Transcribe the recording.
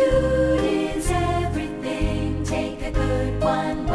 Attitude is everything. Take a good one.